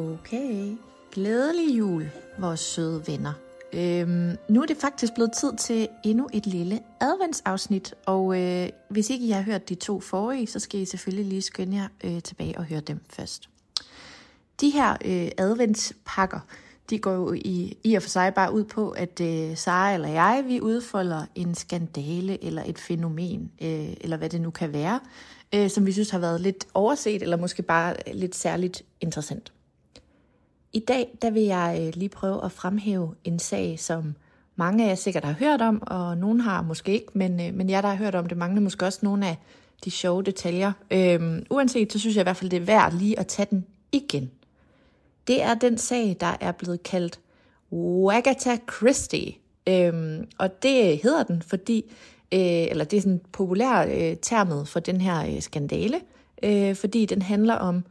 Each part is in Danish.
Okay. Glædelig jul, vores søde venner. Øhm, nu er det faktisk blevet tid til endnu et lille adventsafsnit, og øh, hvis ikke I har hørt de to forrige, så skal I selvfølgelig lige skynde jer øh, tilbage og høre dem først. De her øh, adventspakker, de går jo i, i og for sig bare ud på, at øh, Sara eller jeg, vi udfolder en skandale eller et fænomen, øh, eller hvad det nu kan være, øh, som vi synes har været lidt overset, eller måske bare lidt særligt interessant. I dag der vil jeg øh, lige prøve at fremhæve en sag, som mange af jer sikkert har hørt om, og nogen har måske ikke, men, øh, men jeg der har hørt om det, mangler måske også nogle af de sjove detaljer. Øhm, uanset, så synes jeg i hvert fald, det er værd lige at tage den igen. Det er den sag, der er blevet kaldt Agatha Christie. Øhm, og det hedder den, fordi, øh, eller det er sådan en populær øh, termet for den her øh, skandale, øh, fordi den handler om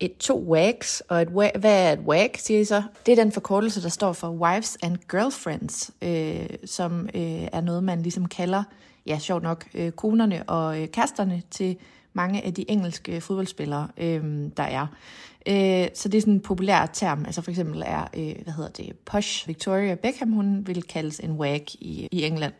et to WAGs, og et WAG, hvad er et WAG, siger I så? Det er den forkortelse, der står for Wives and Girlfriends, øh, som øh, er noget, man ligesom kalder, ja, sjovt nok, øh, konerne og øh, kasterne til mange af de engelske fodboldspillere, øh, der er. Øh, så det er sådan en populær term, altså for eksempel er, øh, hvad hedder det, Posh Victoria Beckham, hun vil kaldes en WAG i, i England.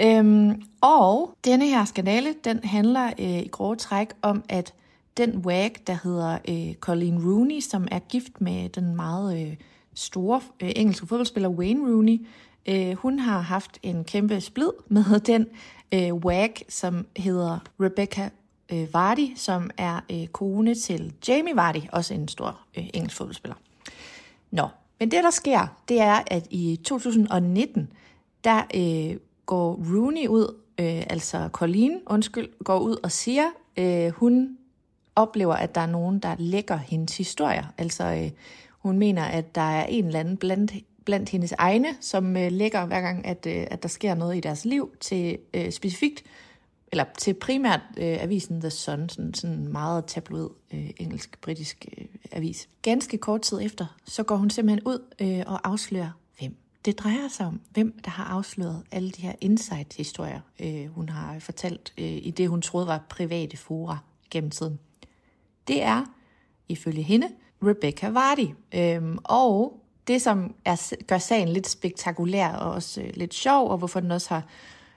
Øhm, og denne her skandale, den handler øh, i grove træk om, at den WAG, der hedder øh, Colleen Rooney, som er gift med den meget øh, store øh, engelske fodboldspiller Wayne Rooney, øh, hun har haft en kæmpe splid med den øh, WAG, som hedder Rebecca øh, Vardy, som er øh, kone til Jamie Vardy, også en stor øh, engelsk fodboldspiller. Nå, men det der sker, det er, at i 2019, der øh, går Rooney ud, øh, altså Colleen, undskyld, går ud og siger, øh, hun oplever, at der er nogen, der lægger hendes historier. Altså, øh, hun mener, at der er en eller anden blandt, blandt hendes egne, som øh, lægger hver gang, at, øh, at der sker noget i deres liv til øh, specifikt, eller til primært øh, avisen The Sun, sådan, sådan meget tabloid øh, engelsk-britisk øh, avis. Ganske kort tid efter, så går hun simpelthen ud øh, og afslører, hvem det drejer sig om. Hvem der har afsløret alle de her insight-historier, øh, hun har fortalt øh, i det, hun troede var private fora gennem tiden det er, ifølge hende, Rebecca Vardy. Øhm, og det, som er, gør sagen lidt spektakulær og også øh, lidt sjov, og hvorfor den også har...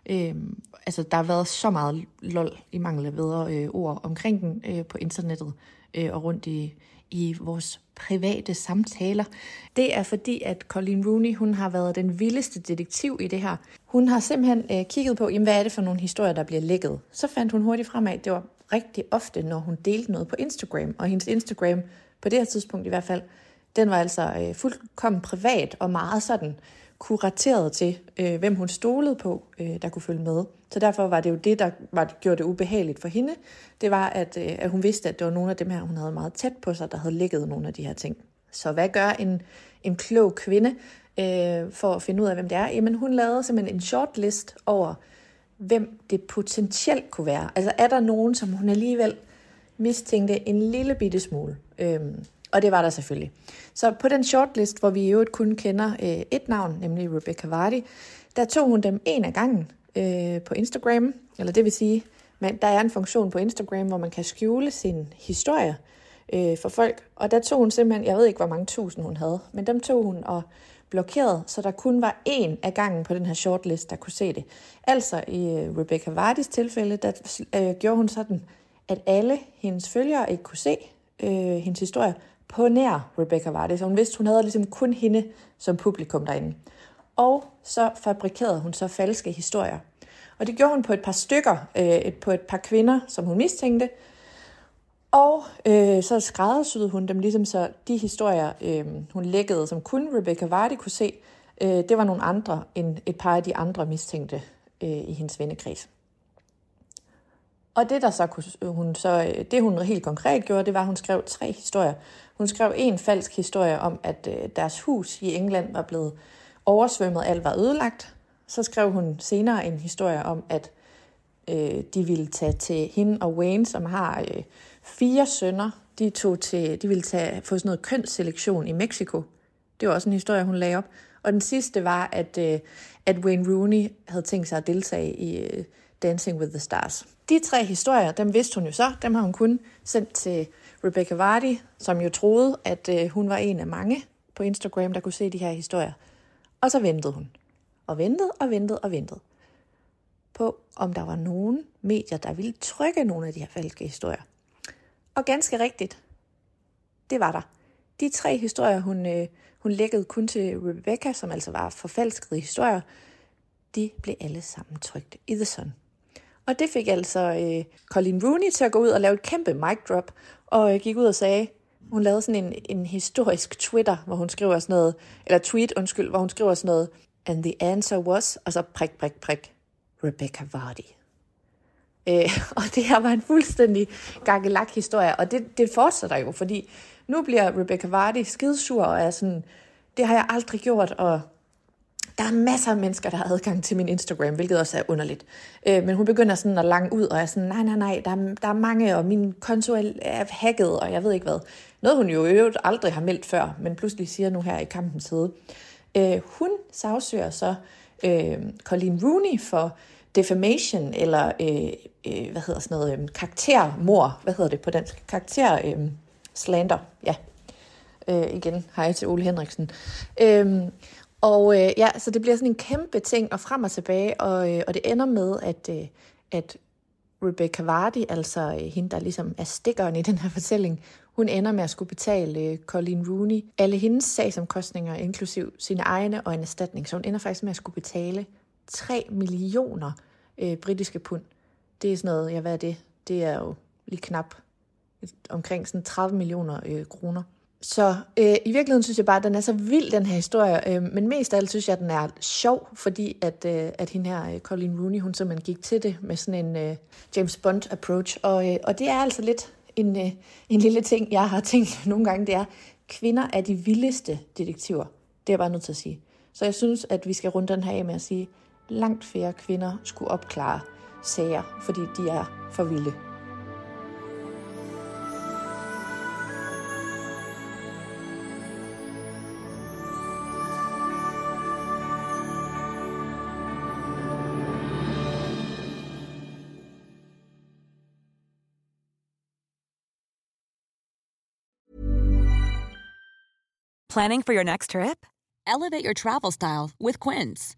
Øhm, altså, der har været så meget lol i mangel af bedre øh, ord omkring den øh, på internettet øh, og rundt i, i vores private samtaler. Det er fordi, at Colleen Rooney hun har været den vildeste detektiv i det her. Hun har simpelthen øh, kigget på, jamen, hvad er det for nogle historier, der bliver lækket. Så fandt hun hurtigt frem af, at det var rigtig ofte, når hun delte noget på Instagram. Og hendes Instagram, på det her tidspunkt i hvert fald, den var altså øh, fuldkommen privat og meget sådan kurateret til, øh, hvem hun stolede på, øh, der kunne følge med. Så derfor var det jo det, der var, gjorde det ubehageligt for hende. Det var, at, øh, at hun vidste, at det var nogle af dem her, hun havde meget tæt på sig, der havde ligget nogle af de her ting. Så hvad gør en, en klog kvinde øh, for at finde ud af, hvem det er? Jamen, hun lavede simpelthen en shortlist over hvem det potentielt kunne være. Altså er der nogen, som hun alligevel mistænkte en lille bitte smule. Øhm, Og det var der selvfølgelig. Så på den shortlist, hvor vi i øvrigt kun kender øh, et navn, nemlig Rebecca Vardy, der tog hun dem en af gangen øh, på Instagram. Eller det vil sige, men der er en funktion på Instagram, hvor man kan skjule sin historie øh, for folk. Og der tog hun simpelthen, jeg ved ikke, hvor mange tusind hun havde, men dem tog hun og blokeret, så der kun var én af gangen på den her shortlist, der kunne se det. Altså i øh, Rebecca Vardis tilfælde, der øh, gjorde hun sådan, at alle hendes følgere ikke kunne se øh, hendes historie på nær Rebecca Vardis. Så hun vidste, hun havde ligesom kun hende som publikum derinde. Og så fabrikerede hun så falske historier. Og det gjorde hun på et par stykker, øh, på et par kvinder, som hun mistænkte, og øh, så skræddersyede hun dem ligesom så de historier, øh, hun lækkede, som kun Rebecca Vardy kunne se, øh, det var nogle andre end et par af de andre mistænkte øh, i hendes vennekreds. Og det, der så kunne, øh, hun så, øh, det hun helt konkret gjorde, det var, at hun skrev tre historier. Hun skrev en falsk historie om, at øh, deres hus i England var blevet oversvømmet, alt var ødelagt. Så skrev hun senere en historie om, at øh, de ville tage til hende og Wayne, som har øh, fire sønner. De, tog til, de ville tage, få sådan noget kønsselektion i Mexico. Det var også en historie, hun lagde op. Og den sidste var, at, øh, at Wayne Rooney havde tænkt sig at deltage i øh, Dancing with the Stars. De tre historier, dem vidste hun jo så. Dem har hun kun sendt til Rebecca Vardy, som jo troede, at øh, hun var en af mange på Instagram, der kunne se de her historier. Og så ventede hun. Og ventede og ventede og ventede på, om der var nogen medier, der ville trykke nogle af de her falske historier. Og ganske rigtigt, det var der. De tre historier, hun, øh, hun lækkede kun til Rebecca, som altså var forfalskede historier, de blev alle sammen trygt i The Sun. Og det fik altså øh, Colin Rooney til at gå ud og lave et kæmpe mic drop, og øh, gik ud og sagde, hun lavede sådan en, en historisk Twitter, hvor hun skriver sådan noget, eller tweet, undskyld, hvor hun skriver sådan noget, and the answer was, og så prik, prik, prik, Rebecca Vardy. Øh, og det her var en fuldstændig gakkelak historie, og det, det fortsætter jo, fordi nu bliver Rebecca Vardy skidsur og er sådan, det har jeg aldrig gjort, og der er masser af mennesker, der har adgang til min Instagram, hvilket også er underligt. Øh, men hun begynder sådan at lange ud, og er sådan, nej, nej, nej, der er, der er mange, og min konto er hacket, og jeg ved ikke hvad. Noget hun jo i øvrigt aldrig har meldt før, men pludselig siger nu her i kampens side. Øh, hun sagsøger så øh, Colleen Rooney for defamation, eller øh, øh, hvad hedder sådan noget, øh, karaktermor, hvad hedder det på dansk? Karakter øh, slander, ja. Øh, igen, hej til Ole Henriksen. Øh, og øh, ja, så det bliver sådan en kæmpe ting, og frem og tilbage, og, øh, og det ender med, at, øh, at Rebecca Vardy, altså øh, hende, der ligesom er stikkeren i den her fortælling, hun ender med at skulle betale øh, Colleen Rooney alle hendes sagsomkostninger, inklusiv sine egne og en erstatning. Så hun ender faktisk med at skulle betale 3 millioner øh, britiske pund. Det er sådan noget, ja hvad er det? Det er jo lige knap omkring sådan 30 millioner øh, kroner. Så øh, i virkeligheden synes jeg bare, at den er så vild, den her historie. Øh, men mest af alt synes jeg, at den er sjov, fordi at, øh, at hende her, øh, Colleen Rooney, hun simpelthen gik til det med sådan en øh, James Bond-approach. Og, øh, og det er altså lidt en, øh, en lille ting, jeg har tænkt nogle gange, det er, kvinder er de vildeste detektiver. Det er jeg bare nødt til at sige. Så jeg synes, at vi skal runde den her af med at sige, langt flere kvinder skulle opklare sager, fordi de er for vilde. Planning for your next trip? Elevate your travel style with Quince.